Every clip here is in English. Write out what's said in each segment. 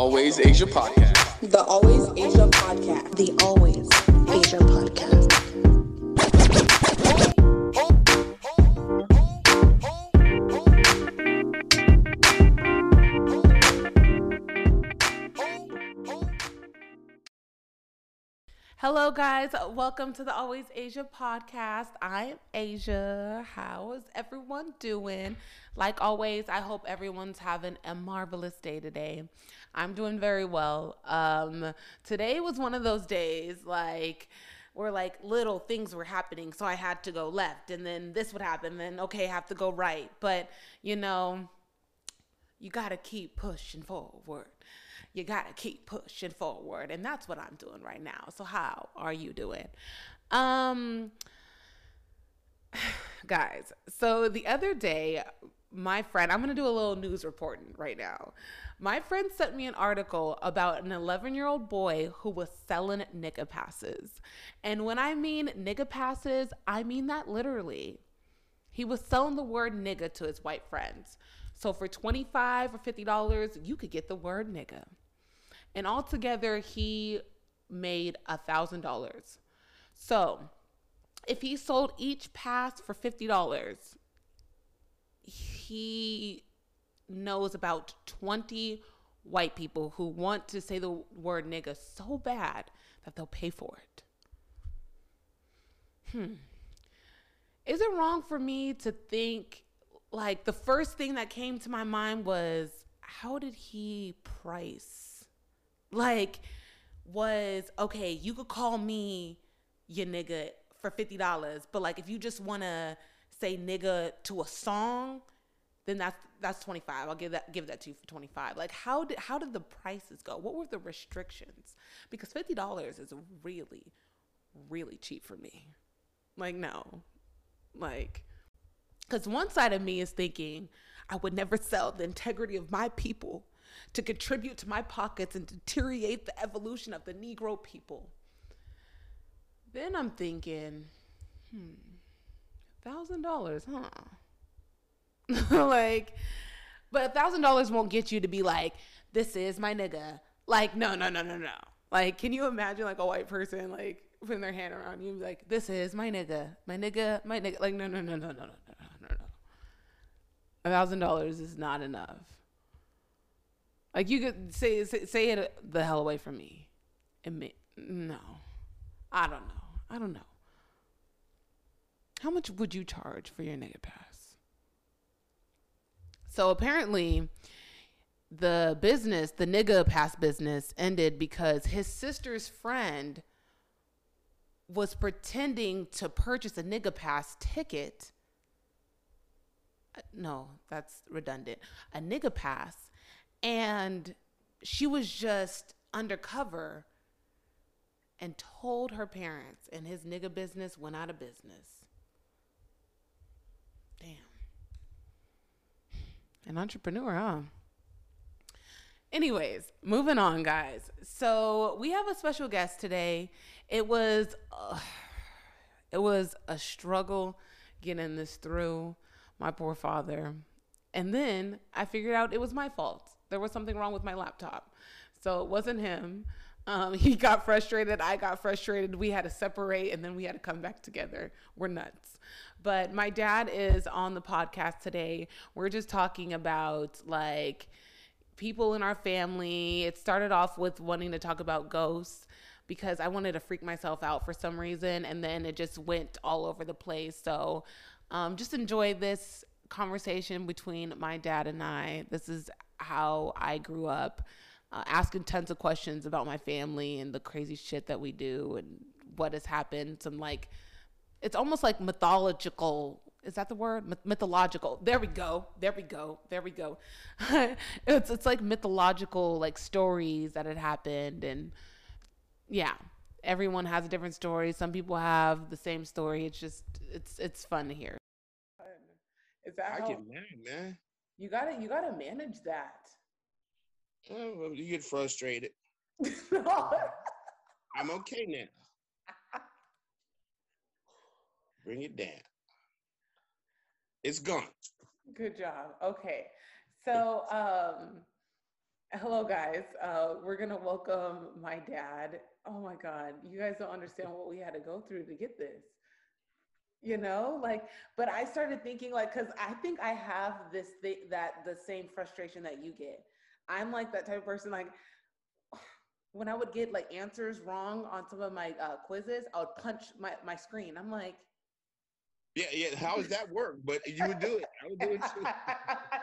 Always Asia podcast. The Always Asia podcast. The Always Asia podcast. Hello, guys. Welcome to the Always Asia podcast. I'm Asia. How is everyone doing? Like always, I hope everyone's having a marvelous day today. I'm doing very well. Um, today was one of those days like where like little things were happening, so I had to go left, and then this would happen, then okay, I have to go right. But you know, you gotta keep pushing forward you got to keep pushing forward and that's what i'm doing right now. So how are you doing? Um guys so the other day my friend i'm going to do a little news reporting right now. My friend sent me an article about an 11 year old boy who was selling nigga passes. And when i mean nigga passes i mean that literally. He was selling the word nigga to his white friends. So for 25 or 50 dollars you could get the word nigga and altogether he made a thousand dollars. So if he sold each pass for fifty dollars he knows about 20 white people who want to say the word nigga so bad that they'll pay for it. Hmm. Is it wrong for me to think like the first thing that came to my mind was how did he price like was okay you could call me your nigga for $50 but like if you just want to say nigga to a song then that's that's 25 i'll give that give that to you for 25 like how did how did the prices go? What were the restrictions? Because $50 is really really cheap for me. Like no. Like because one side of me is thinking i would never sell the integrity of my people to contribute to my pockets and deteriorate the evolution of the Negro people. Then I'm thinking, hmm, thousand dollars, huh? like, but a thousand dollars won't get you to be like, this is my nigga. Like, no, no, no, no, no. Like, can you imagine like a white person like putting their hand around you and be like, this is my nigga, my nigga, my nigga. Like, no, no, no, no, no, no, no, no, no. A thousand dollars is not enough. Like you could say say, say it the hell away from me. Admit no. I don't know. I don't know. How much would you charge for your nigga pass? So apparently the business, the nigga pass business ended because his sister's friend was pretending to purchase a nigga pass ticket. Uh, no, that's redundant. A nigga pass and she was just undercover and told her parents, and his nigga business went out of business. Damn. An entrepreneur, huh? Anyways, moving on, guys. So we have a special guest today. It was, uh, it was a struggle getting this through. My poor father. And then I figured out it was my fault there was something wrong with my laptop. So it wasn't him. Um, he got frustrated. I got frustrated. We had to separate and then we had to come back together. We're nuts. But my dad is on the podcast today. We're just talking about like people in our family. It started off with wanting to talk about ghosts because I wanted to freak myself out for some reason. And then it just went all over the place. So um, just enjoy this conversation between my dad and I. This is how I grew up, uh, asking tons of questions about my family and the crazy shit that we do and what has happened. Some like, it's almost like mythological. Is that the word? Myth- mythological. There we go. There we go. There we go. it's it's like mythological like stories that had happened and yeah, everyone has a different story. Some people have the same story. It's just it's it's fun to hear. Is that I how, get mad, man. You gotta you gotta manage that? Oh, well, you get frustrated. I'm okay now. Bring it down. It's gone. Good job. Okay. So um Hello, guys. Uh, we're gonna welcome my dad. Oh my God, you guys don't understand what we had to go through to get this. You know, like, but I started thinking, like, because I think I have this thing that the same frustration that you get. I'm like that type of person, like, when I would get like answers wrong on some of my uh, quizzes, I would punch my, my screen. I'm like, Yeah, yeah. How does that work? But you would do it. I would do it too.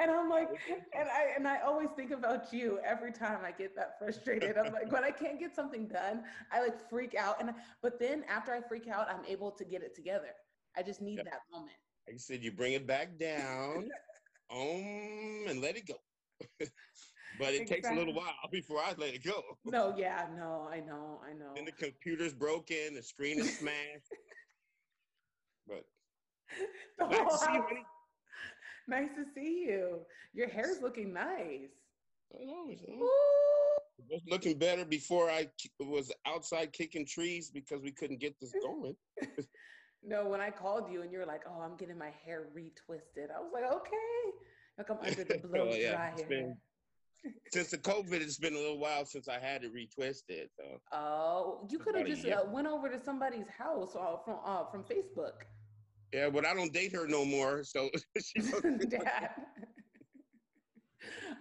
and I'm like, and I and I always think about you every time I get that frustrated. I'm like, when I can't get something done, I like freak out. And but then after I freak out, I'm able to get it together. I just need Yeah. that moment. Like I said, you bring it back down, um, and let it go. but it takes a little while before I let it go. No, yeah, no, I know, I know. Then the computer's broken, the screen is smashed. but The whole house-. nice to see you. Your hair's looking nice. I Ooh. was looking better before I was outside kicking trees because we couldn't get this going. No, when I called you and you were like, "Oh, I'm getting my hair retwisted," I was like, "Okay." Like I'm under the blow Oh, yeah, dryer. it's been- Since the COVID, it's been a little while since I had it retwisted. So Oh, you could have just uh, went over to somebody's house uh, from uh, from Facebook. Yeah, but I don't date her no more. So she don't- Dad.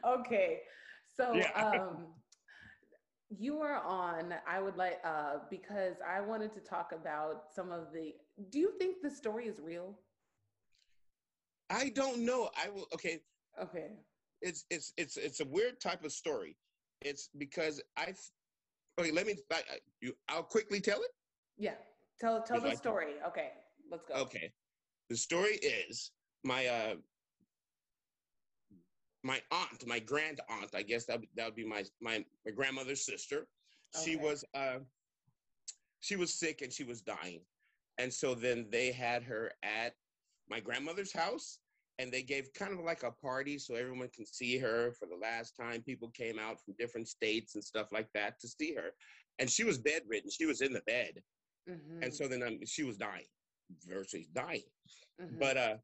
okay, so Yeah. um, you are on. I would like uh, because I wanted to talk about some of the. Do you think the story is real? I don't know. I will. Okay, Okay. it's it's it's it's a weird type of story. It's because I. Okay, let me. I, I- you, I'll quickly tell it. Yeah. Tell tell the to- story. Okay. Let's go. Okay, the story is my uh my aunt, my grand aunt. I guess that that would be my my my grandmother's sister. She was uh she was sick and she was dying, and so then they had her at my grandmother's house. And they gave kind of like a party so everyone can see her for the last time. People came out from different states and stuff like that to see her. And she was bedridden. She was in the bed. Mhm, And so then um, she was dying, virtually dying. mhm. But uh,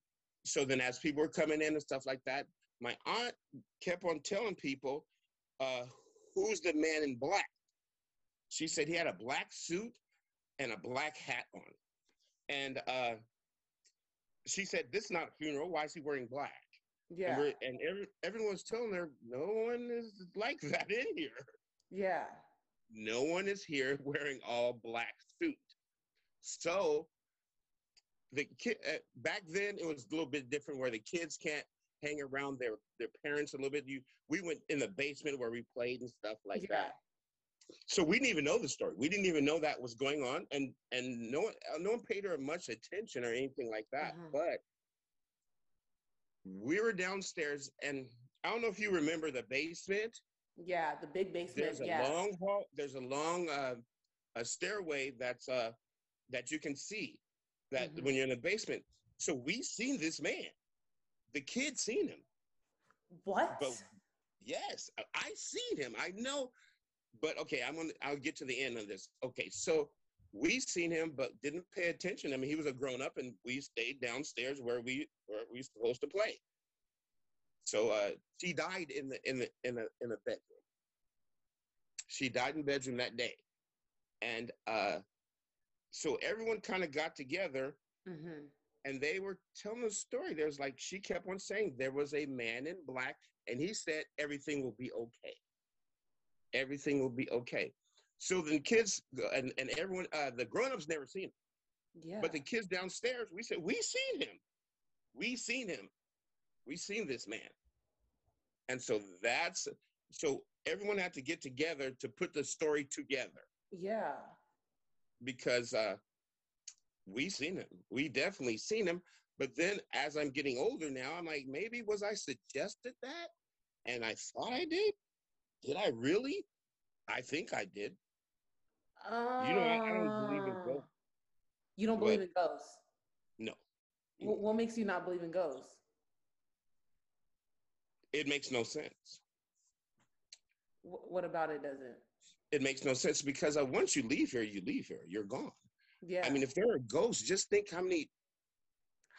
so then as people were coming in and stuff like that, my aunt kept on telling people, uh, "Who's the man in black?" She said he had a black suit and a black hat on, and uh, she said, "This is not a funeral. Why is he wearing black?" Yeah. we're, and every, everyone was telling her, "No one is like that in here. Yeah. No one is here wearing all black suit." So the kid uh, back then it was a little bit different where the kids can't hang around their their parents a little bit you we went in the basement where we played and stuff like yeah. that so we didn't even know the story we didn't even know that was going on and and no one uh, no one paid her much attention or anything like that Mhm. but we were downstairs and i don't know if you remember the basement Yeah. The big basement. there's a yeah. long hall there's a long uh, a stairway that's uh that you can see that Mhm. when you're in the basement. So we seen this man. The kid seen him. What? but yes I, I seen him. I know. But okay i'm gonna i'll get to the end of this. Okay so we seen him but didn't pay attention. I mean he was a grown-up and we stayed downstairs where we where we supposed to play. So uh she died in the in the in the in the bedroom. She died in the bedroom that day. And uh so everyone kind of got together hmm and they were telling the story. There's like she kept on saying there was a man in black, and he said everything will be okay. Everything will be okay. So then kids and, and everyone, uh, the grown-ups never seen him, Yeah. but the kids downstairs, we said we seen him, we seen him, we seen this man, and so that's so everyone had to get together to put the story together yeah. Because uh, we seen him. We definitely seen him. But then as I'm getting older now, I'm like, maybe was I suggested that? And I thought I did. Did I really? I think I did. You know, I, I don't believe in Uh, ghosts. You don't believe in ghosts. No. What, what makes you not believe in ghosts? It makes no sense. Wh- What about it doesn't? It makes no sense because uh, once you leave here, you leave here. You're gone. Yeah. I mean, if there are ghosts, just think how many.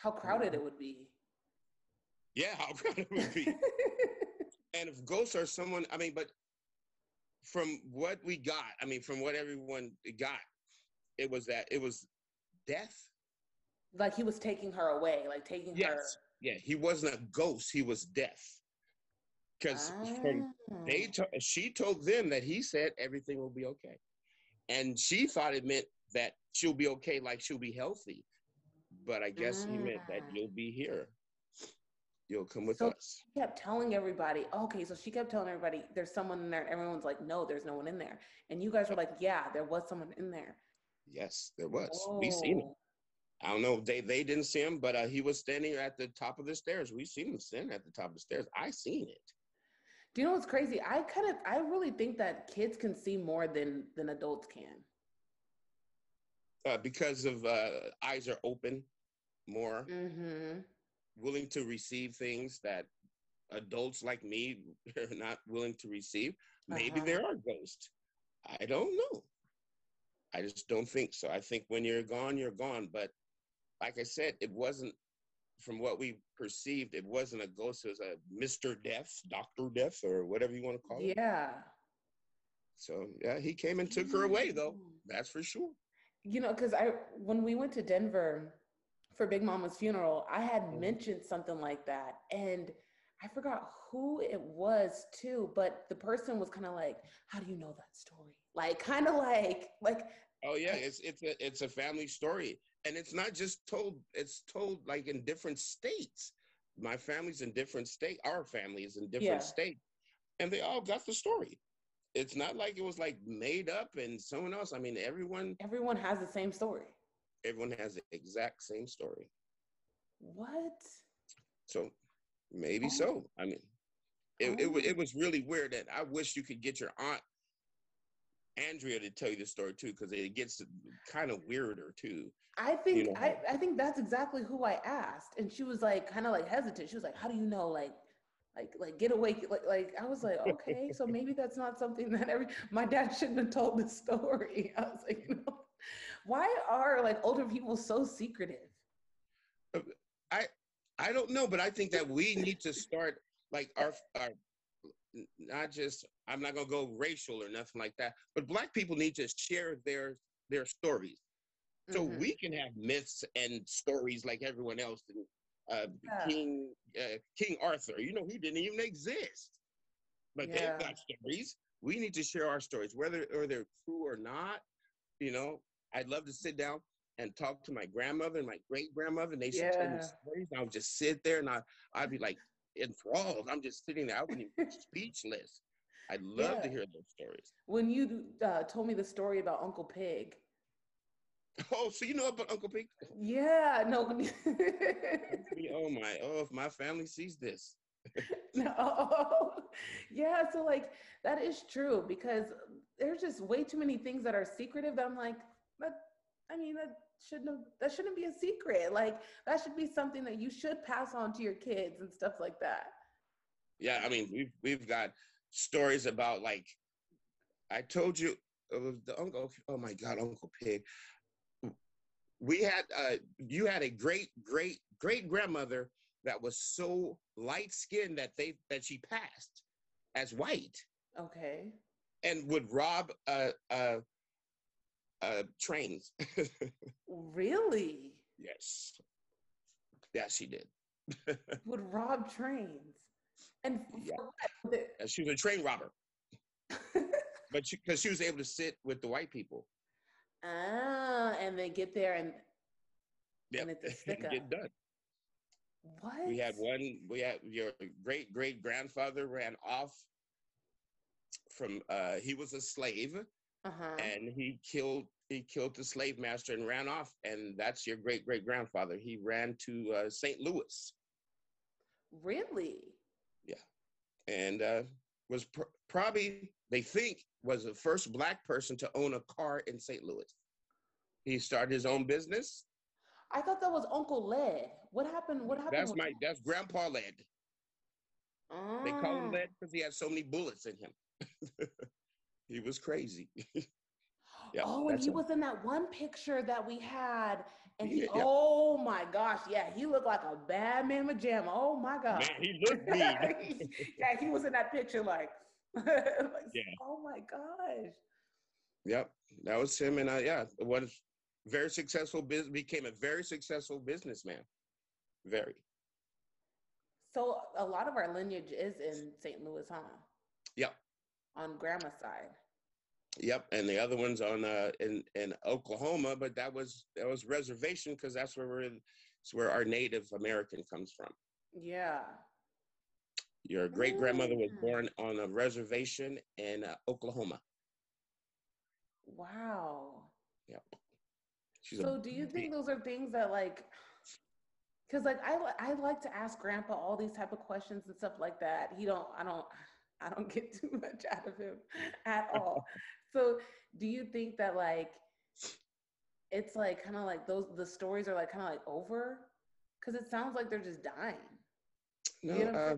how crowded it would be. Yeah, how crowded it would be. and if ghosts are someone, I mean, but from what we got, I mean, from what everyone got, it was that it was death. Like he was taking her away, like taking her. Yes. Yeah, he wasn't a ghost. He was death. Because from they, Ah. to, she told them that he said everything will be okay, and she thought it meant that she'll be okay, like she'll be healthy. But I guess he meant that Ah. you'll be here. You'll come with So- us. She kept telling everybody, okay, so she kept telling everybody there's someone in there. and Everyone's like, no, there's no one in there. And you guys were like, yeah, there was someone in there. Yes, there was. We seen him. Oh. I don't know. They they didn't see him, but uh, he was standing at the top of the stairs. We seen him standing at the top of the stairs. I seen it. Do you know what's crazy? I kind of, I really think that kids can see more than than adults can. uh, because of uh, eyes are open more, Mm-hmm. willing to receive things that adults like me are not willing to receive. Maybe Uh-huh. there are ghosts. I don't know. I just don't think so. I think when you're gone, you're gone. But like I said, it wasn't from what we perceived. It wasn't a ghost. It was a Mister Death, Doctor Death, or whatever you want to call it. Yeah. So yeah, he came and took her away, though. That's for sure. You know, because I when we went to Denver for Big Mama's funeral, I had Mhm. mentioned something like that, and I forgot who it was too. But the person was kind of like, "How do you know that story?" Like, kind of like, like, Oh yeah, it's it's a it's a family story, and it's not just told. It's told like in different states. My family's in different state. Our family is in different Yeah. states, and they all got the story. It's not like it was like made up and someone else. I mean, everyone everyone has the same story. everyone has the exact same story. What? So maybe Oh. so. I mean, it, it Oh. it was really weird, and I wish you could get your aunt Andrea to tell you the story too, because it gets kind of weirder too. I think know, I, I think that's exactly who I asked, and she was like kind of like hesitant. She was like, "How do you know?" Like, like, like get away. Like, like I was like, okay, so maybe that's not something that every my dad shouldn't have told the story. I was like, you know, why are like older people so secretive? Uh, I I don't know, but I think that we need to start like our our not just I'm not gonna go racial or nothing like that, but black people need to share their their stories. So Mhm. we can have myths and stories like everyone else. And uh, Yeah. King uh, King Arthur, you know, he didn't even exist, but Yeah. they've got stories. We need to share our stories, whether or they're true or not. You know, I'd love to sit down and talk to my grandmother and my great grandmother, and they should tell me stories. I would just sit there and I, I'd be like enthralled. I'm just sitting there. I wouldn't even speechless. I'd love to hear those stories. When you uh, told me the story about Uncle Pig, Oh, so you know about Uncle Pig? yeah, no, oh my! Oh, if my family sees this, no, yeah. So like that is true because there's just way too many things that are secretive. That I'm like, that. I mean, that shouldn't have, that shouldn't be a secret. Like that should be something that you should pass on to your kids and stuff like that. yeah. I mean, we've we've got stories about like I told you it was the uncle. Oh my God, Uncle Pig. We had uh, you had a great great great grandmother that was so light skinned that they that she passed as white Okay. and would rob uh uh uh trains. Really? yes. Yeah, she did. Would rob trains. And Yeah. what? Uh, she was a train robber, but she because she was able to sit with the white people. ah, and then get there and Yep. And it's a get done. what? We had one. We had your great great grandfather ran off from. uh He was a slave, Uh-huh. and he killed he killed the slave master and ran off. And that's your great great grandfather. He ran to uh, St. Louis Really? Yeah, and uh, was pr- probably they think was the first black person to own a car in St. Louis. He started his own business. I thought that was Uncle Led. What happened? What happened? That's my that's Grandpa Led. They call him Ah. Led because he had so many bullets in him. he was crazy. Yep, oh, and he him. was in that one picture that we had. And he, Yeah, yeah. oh my gosh, yeah, he looked like a bad man pajama. Oh my god. Man, he looked mean. yeah, he was in that picture like, like, Yeah. oh my gosh. Yep, that was him, and I yeah, was very successful. Business became a very successful businessman. Very. So a lot of our lineage is in St. Louis, huh? Yep. On grandma's side. Yep, and the other one's on uh, in in Oklahoma, but that was that was reservation because that's where we're in. It's where our Native American comes from. Yeah. Your great grandmother was Mm. born on a reservation in uh, Oklahoma. Wow. Yep. She's So do you think those are things that like because like I I like to ask grandpa all these type of questions and stuff like that. He don't I don't I don't get too much out of him at all. so do you think that like it's like kind of like those the stories are like kind of like over? Cuz it sounds like they're just dying. no, You know uh,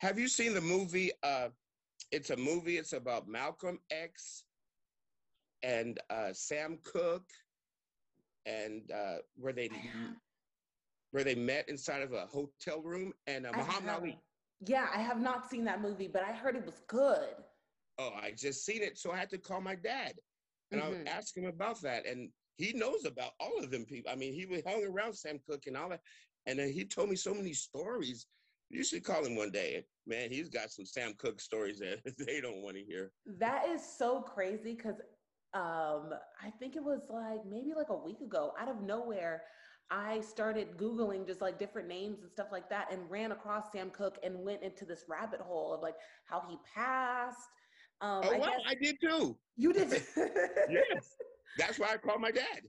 have you seen the movie? Uh, it's a movie. It's about Malcolm X and uh, Sam Cooke, and uh, where they where they met inside of a hotel room, and uh, Muhammad Ali. Yeah, I have not seen that movie, but I heard it was good. Oh, I just seen it, so I had to call my dad and Mhm. I asked him about that, and he knows about all of them people. I mean, he was hung around Sam Cooke and all that, and then he told me so many stories. You should call him one day, man. He's got some Sam Cooke stories that they don't want to hear. That is so crazy because um, I think it was like maybe like a week ago, out of nowhere, I started Googling just like different names and stuff like that and ran across Sam Cooke and went into this rabbit hole of like how he passed. Um, Oh I wow, guess I did too. you did. Yes, that's why I called my dad.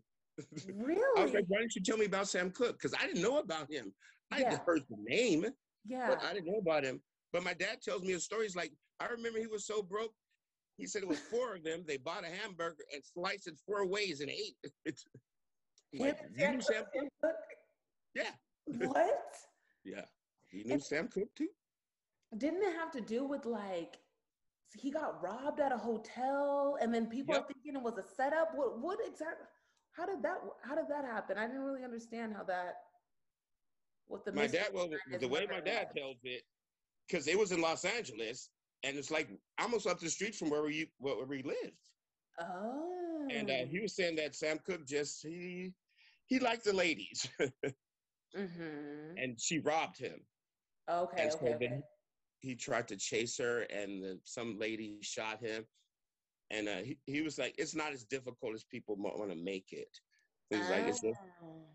really? I was like, why didn't you tell me about Sam Cooke? Because I didn't know about him. I Yeah. just heard the name, yeah. but I didn't know about him. But my dad tells me a story. He's like, I remember he was so broke. He said it was four of them. They bought a hamburger and sliced it four ways and ate. I'm like, you knew Sam Cooke? Cooke? Yeah. What? Yeah. You knew Sam Cooke too? Didn't it have to do with like he got robbed at a hotel and then people Yep. are thinking it was a setup? What what exactly how did that how did that happen? I didn't really understand how that what the My dad, well, the way my dad was. tells it, because it was in Los Angeles, and it's like almost up the street from where we where we lived. Oh. And uh, he was saying that Sam Cooke just he he liked the ladies, mm-hmm. and she robbed him. Okay, and so okay, then okay. he tried to chase her, and the, some lady shot him. And uh, he, he was like, "It's not as difficult as people want to make it." He's like, "It's just, Oh.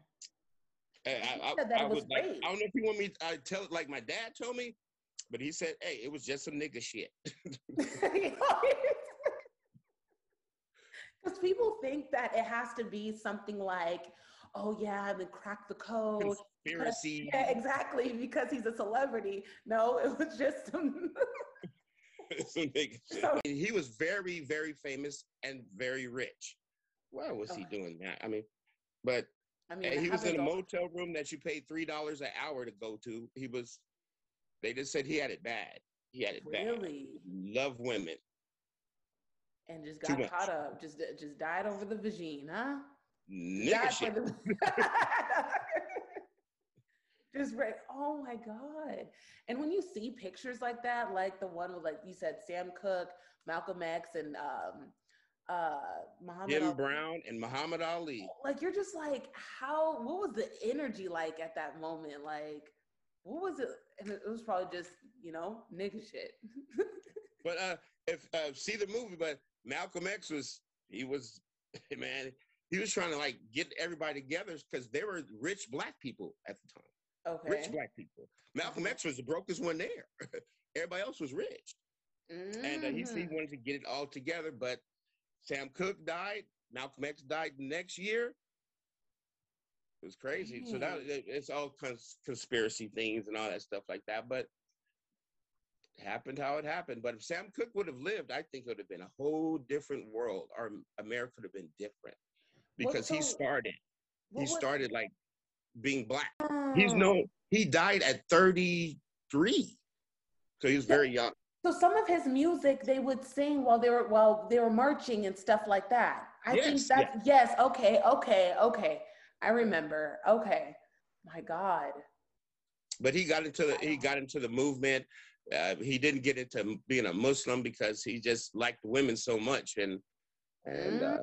I, I, I was like. I don't know if you want me to uh, tell it like my dad told me, but he said, "Hey, it was just some nigga shit." Because people think that it has to be something like, oh yeah, and then crack the code. Conspiracy. Yeah, exactly, because he's a celebrity. No, it was just some. So- he was very, very famous and very rich. Why was he oh. doing that? I mean, but I mean, he was in a motel room that you paid three dollars an hour to go to. He was. They just said he had it bad. He had it bad. Really? Love women. and just got caught up. Just just died over the vagine, huh? Nigga shit. the- just right. Oh my god! And when you see pictures like that, like the one with like you said, Sam Cooke, Malcolm X, and um, uh, Muhammad Jim Ali, Brown and Muhammad Ali. like you're just like, how? What was the energy like at that moment? Like, what was it? And it was probably just you know nigga shit. But uh, if uh, see the movie, but Malcolm X was he was man. He was trying to like get everybody together because they were rich black people at the time. okay. Rich black people. Malcolm X was the brokest one there. Everybody else was rich, and uh, he he Mhm. wanted to get it all together. But Sam Cooke died. Malcolm X died the next year. It was crazy. So that it- it's all cons- conspiracy things and all that stuff like that. But it happened how it happened. But if Sam Cooke would have lived, I think it would have been a whole different world. Our America would have been different because he started. he started like being black. He's Oh. no. He died at 33, so he was very young. So some of his music they would sing while they were while they were marching and stuff like that. I think Yes, yes, okay, okay, okay. I remember. Okay. My God. but he got into the he got into the movement. Uh, he didn't get into being a Muslim because he just liked women so much, and and uh,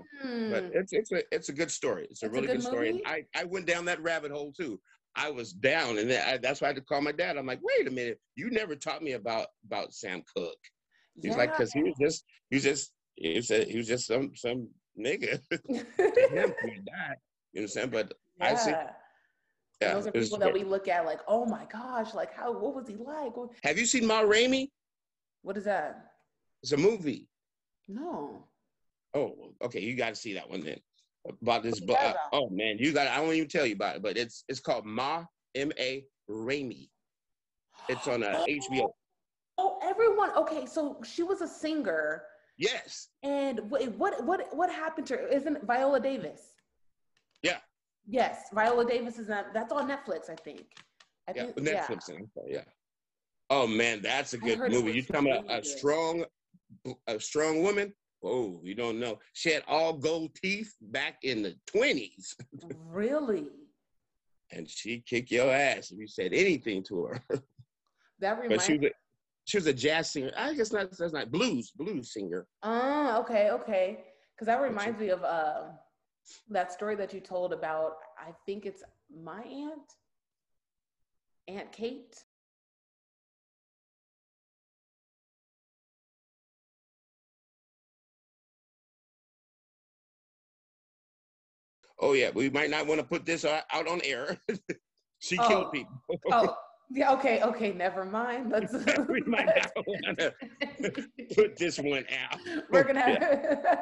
but Mm. it's it's a it's a good story. It's a It's a really good good, story, and? I I went down that rabbit hole too. I was down, and then I, that's why I had to call my dad. I'm like, wait a minute, you never taught me about about Sam Cooke. He's like, because he was just he was just he was, a, he was just some some nigga him he died. You know what I'm saying? But I see. Yeah. Yeah, Those are people that we look at like, oh my gosh, like how what was he like? Have you seen Ma Rainey? What is that? It's a movie. No. Oh, okay. You got to see that one then. About this, uh, oh man, you got. I won't even tell you about it, but it's it's called Ma M A Rainey. It's on uh, HBO. Oh, everyone. Okay, so she was a singer, Yes, and wait, what what what happened to her? Isn't Viola Davis? Yeah. Yes, Viola Davis is not. That's on Netflix, I think. I yeah, think Netflix. Sorry, Yeah. Oh man, that's a good movie. You talking about a strong, a strong woman? Oh, you don't know. She had all gold teeth back in the twenties, Really? and she kicked your ass if you said anything to her. That reminds. she was a, she was a jazz singer. I guess not. That's not blues blues singer. Oh, okay, okay. Because that reminds me of uh, that story that you told about. I think it's my aunt, Aunt Kate. Oh yeah, we might not want to put this out out on air. she Oh. killed people. Oh, yeah. Okay, okay. Never mind. Let's. we might not want to put this one out. We're gonna. Have,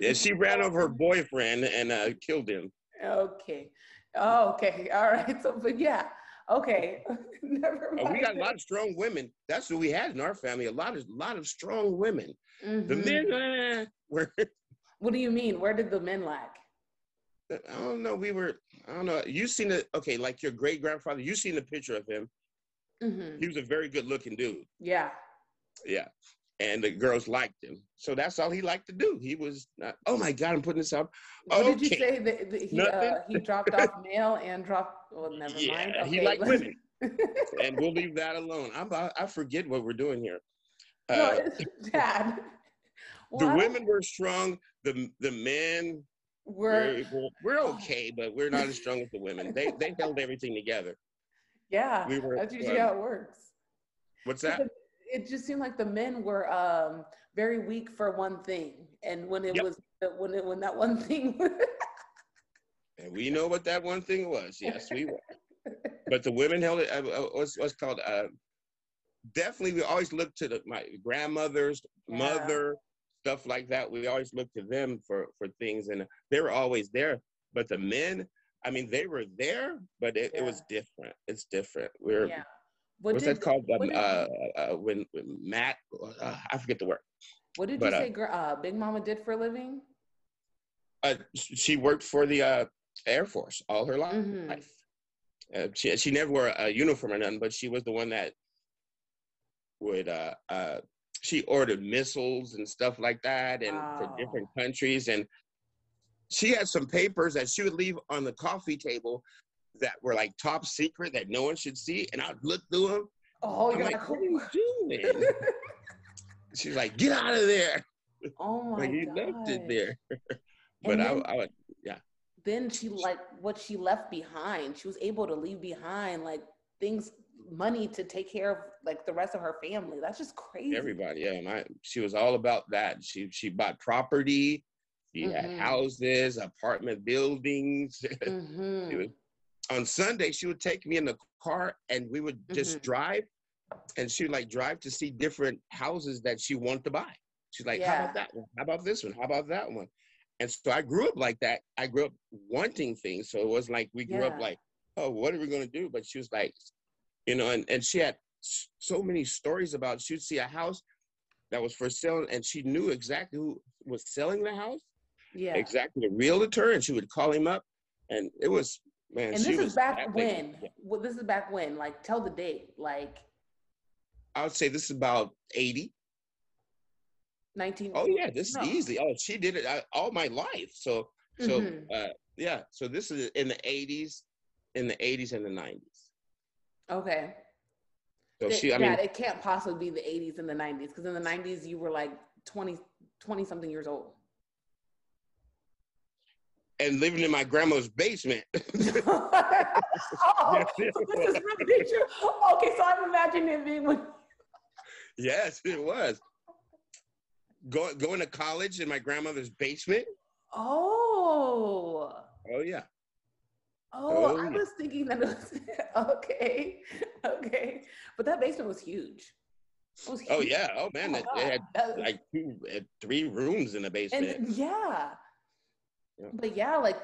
Yeah, she ran over her boyfriend and uh, killed him. okay. Oh, okay. All right. So, but yeah. Okay. Never Uh, mind. we got a lot of strong women. That's what we had in our family. A lot of lot of strong women. The Mhm. men eh, were. What do you mean? Where did the men lack? I don't know. We were. I don't know. You seen it? Okay, like your great grandfather. You seen the picture of him. Mm-hmm. He was a very good looking dude. Yeah. Yeah. And the girls liked him. So that's all he liked to do. He was not, oh my God, I'm putting this up. What did you say that, that he uh, he dropped off mail and dropped? Well, never Yeah, mind. he Okay, liked women. and we'll leave that alone. I'm, I, I forget what we're doing here. no, Uh, it's Dad. the Well, don't- women were strong. The the men were we're, we're, we're okay, but we're not as strong as the women. They they held everything together. yeah. we were, that's usually um, how it works. What's that? It just seemed like the men were um, very weak for one thing, and when it Yep. was when it when that one thing. And we know what that one thing was. Yes, we were. but the women held it. Uh, uh, what's what's called? Uh, definitely, we always look to the my grandmothers, Yeah. mother, stuff like that. We always look to them for for things, and they were always there. But the men, I mean, they were there, but it, it was different. It's different. We're yeah. What what's did that called? what Um, did- uh, uh, when, when Matt, uh, I forget the word. what did but, you uh, say? Uh, Big Mama did for a living? Uh, she worked for the uh, Air Force all her life. Mhm. Uh, she she never wore a uniform or nothing, but she was the one that would uh, uh, she ordered missiles and stuff like that, and for oh. different countries. And she had some papers that she would leave on the coffee table that were like top secret that no one should see, and I'd look through them. Oh, I'm you're like, what are you doing? She's like, get out of there. oh my Like, you god. left it there. but I, I would, yeah then she like what she left behind she was able to leave behind like things money to take care of like the rest of her family. That's just crazy. Everybody yeah my she was all about that. She she bought property she had Mhm. houses apartment buildings. Mhm. Was- on sunday she would take me in the car and we would just Mhm. drive and she would like drive to see different houses that she wanted to buy. She's like how about that one? How about this one? How about that one? And so i grew up like that. I grew up wanting things so it was like we grew up like oh what are we going to do? But she was like you know and, and she had so many stories about she'd see a house that was for sale and she knew exactly who was selling the house yeah exactly the realtor and she would call him up and it was man and this is back when lady- well, this is back when like tell the date like I would say this is about 80. 19. Oh yeah, this No. is easy. Oh, she did it uh, all my life. So so Mhm. uh, yeah. So this is in the 80s, in the 80s and the 90s. Okay. So she, I yeah, it can't possibly be the 80s and the 90s because in the 90s you were like 20, 20 something years old. and living in my grandma's basement. oh, this is. Okay, so I'm imagining it being when. yes, it was. Going going to college in my grandmother's basement. Oh. Oh yeah. Oh, Oh, I yeah. was thinking that it was okay, okay, but that basement was huge. It was Oh yeah. Oh man, my they, had. That- like two, uh, three rooms in the basement. and yeah. Yeah. but yeah, like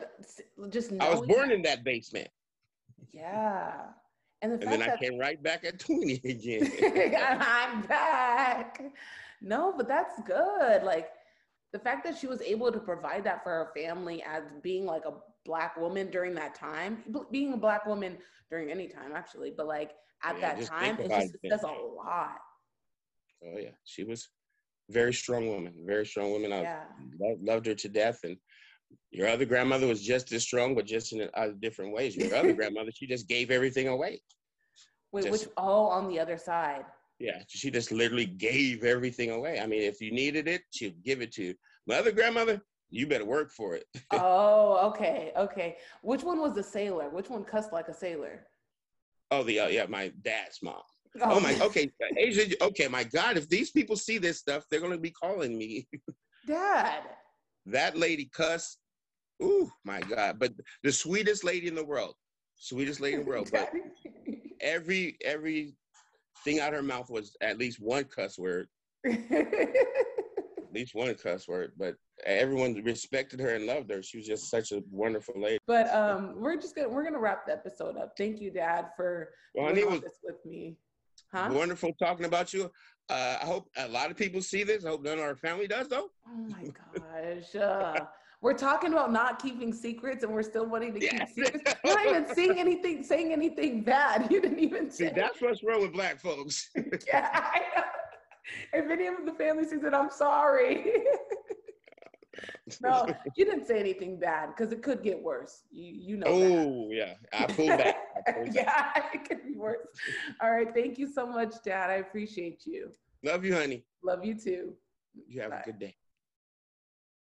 just I was born that- in that basement, Yeah, and the and then I came right back at twenty again. I'm back. No, but that's good. Like the fact that she was able to provide that for her family as being like a black woman during that time, being a black woman during any time actually, but like at Yeah, that time, it just it. says a lot. oh yeah, she was very strong woman. Very strong woman. I Yeah. lo- loved her to death, and. Your other grandmother was just as strong, but just in uh, different ways. Your other grandmother, she just gave everything away. Wait, Just- which oh on the other side. Yeah, she just literally gave everything away. I mean, if you needed it, she'd give it to you. My other grandmother, you better work for it. oh, okay, okay. Which one was the sailor? Which one cussed like a sailor? Oh, the uh, yeah, my dad's mom. Oh my, okay, Asia. Okay, my God, if these people see this stuff, they're gonna be calling me. dad. that lady cussed. Ooh, my God! But the sweetest lady in the world, sweetest lady in the world. But every every thing out her mouth was at least one cuss word, at least one cuss word. But everyone respected her and loved her. She was just such a wonderful lady. But um, we're just gonna we're gonna wrap the episode up. Thank you, Dad, for Well, doing this with me. Huh? wonderful talking about you. Uh, I hope a lot of people see this. I hope none of our family does, though. Oh my gosh. Uh, we're talking about not keeping secrets, and we're still wanting to keep secrets. You're not even saying anything, saying anything bad. You didn't even say. See, that's what's wrong with black folks. yeah, I know. If any of the family sees it, I'm sorry. no, you didn't say anything bad because it could get worse. You you know. oh, yeah. I pulled back. I pulled back. yeah, it could be worse. All right. Thank you so much, Dad. I appreciate you. Love you, honey. Love you too. You have Bye. a good day.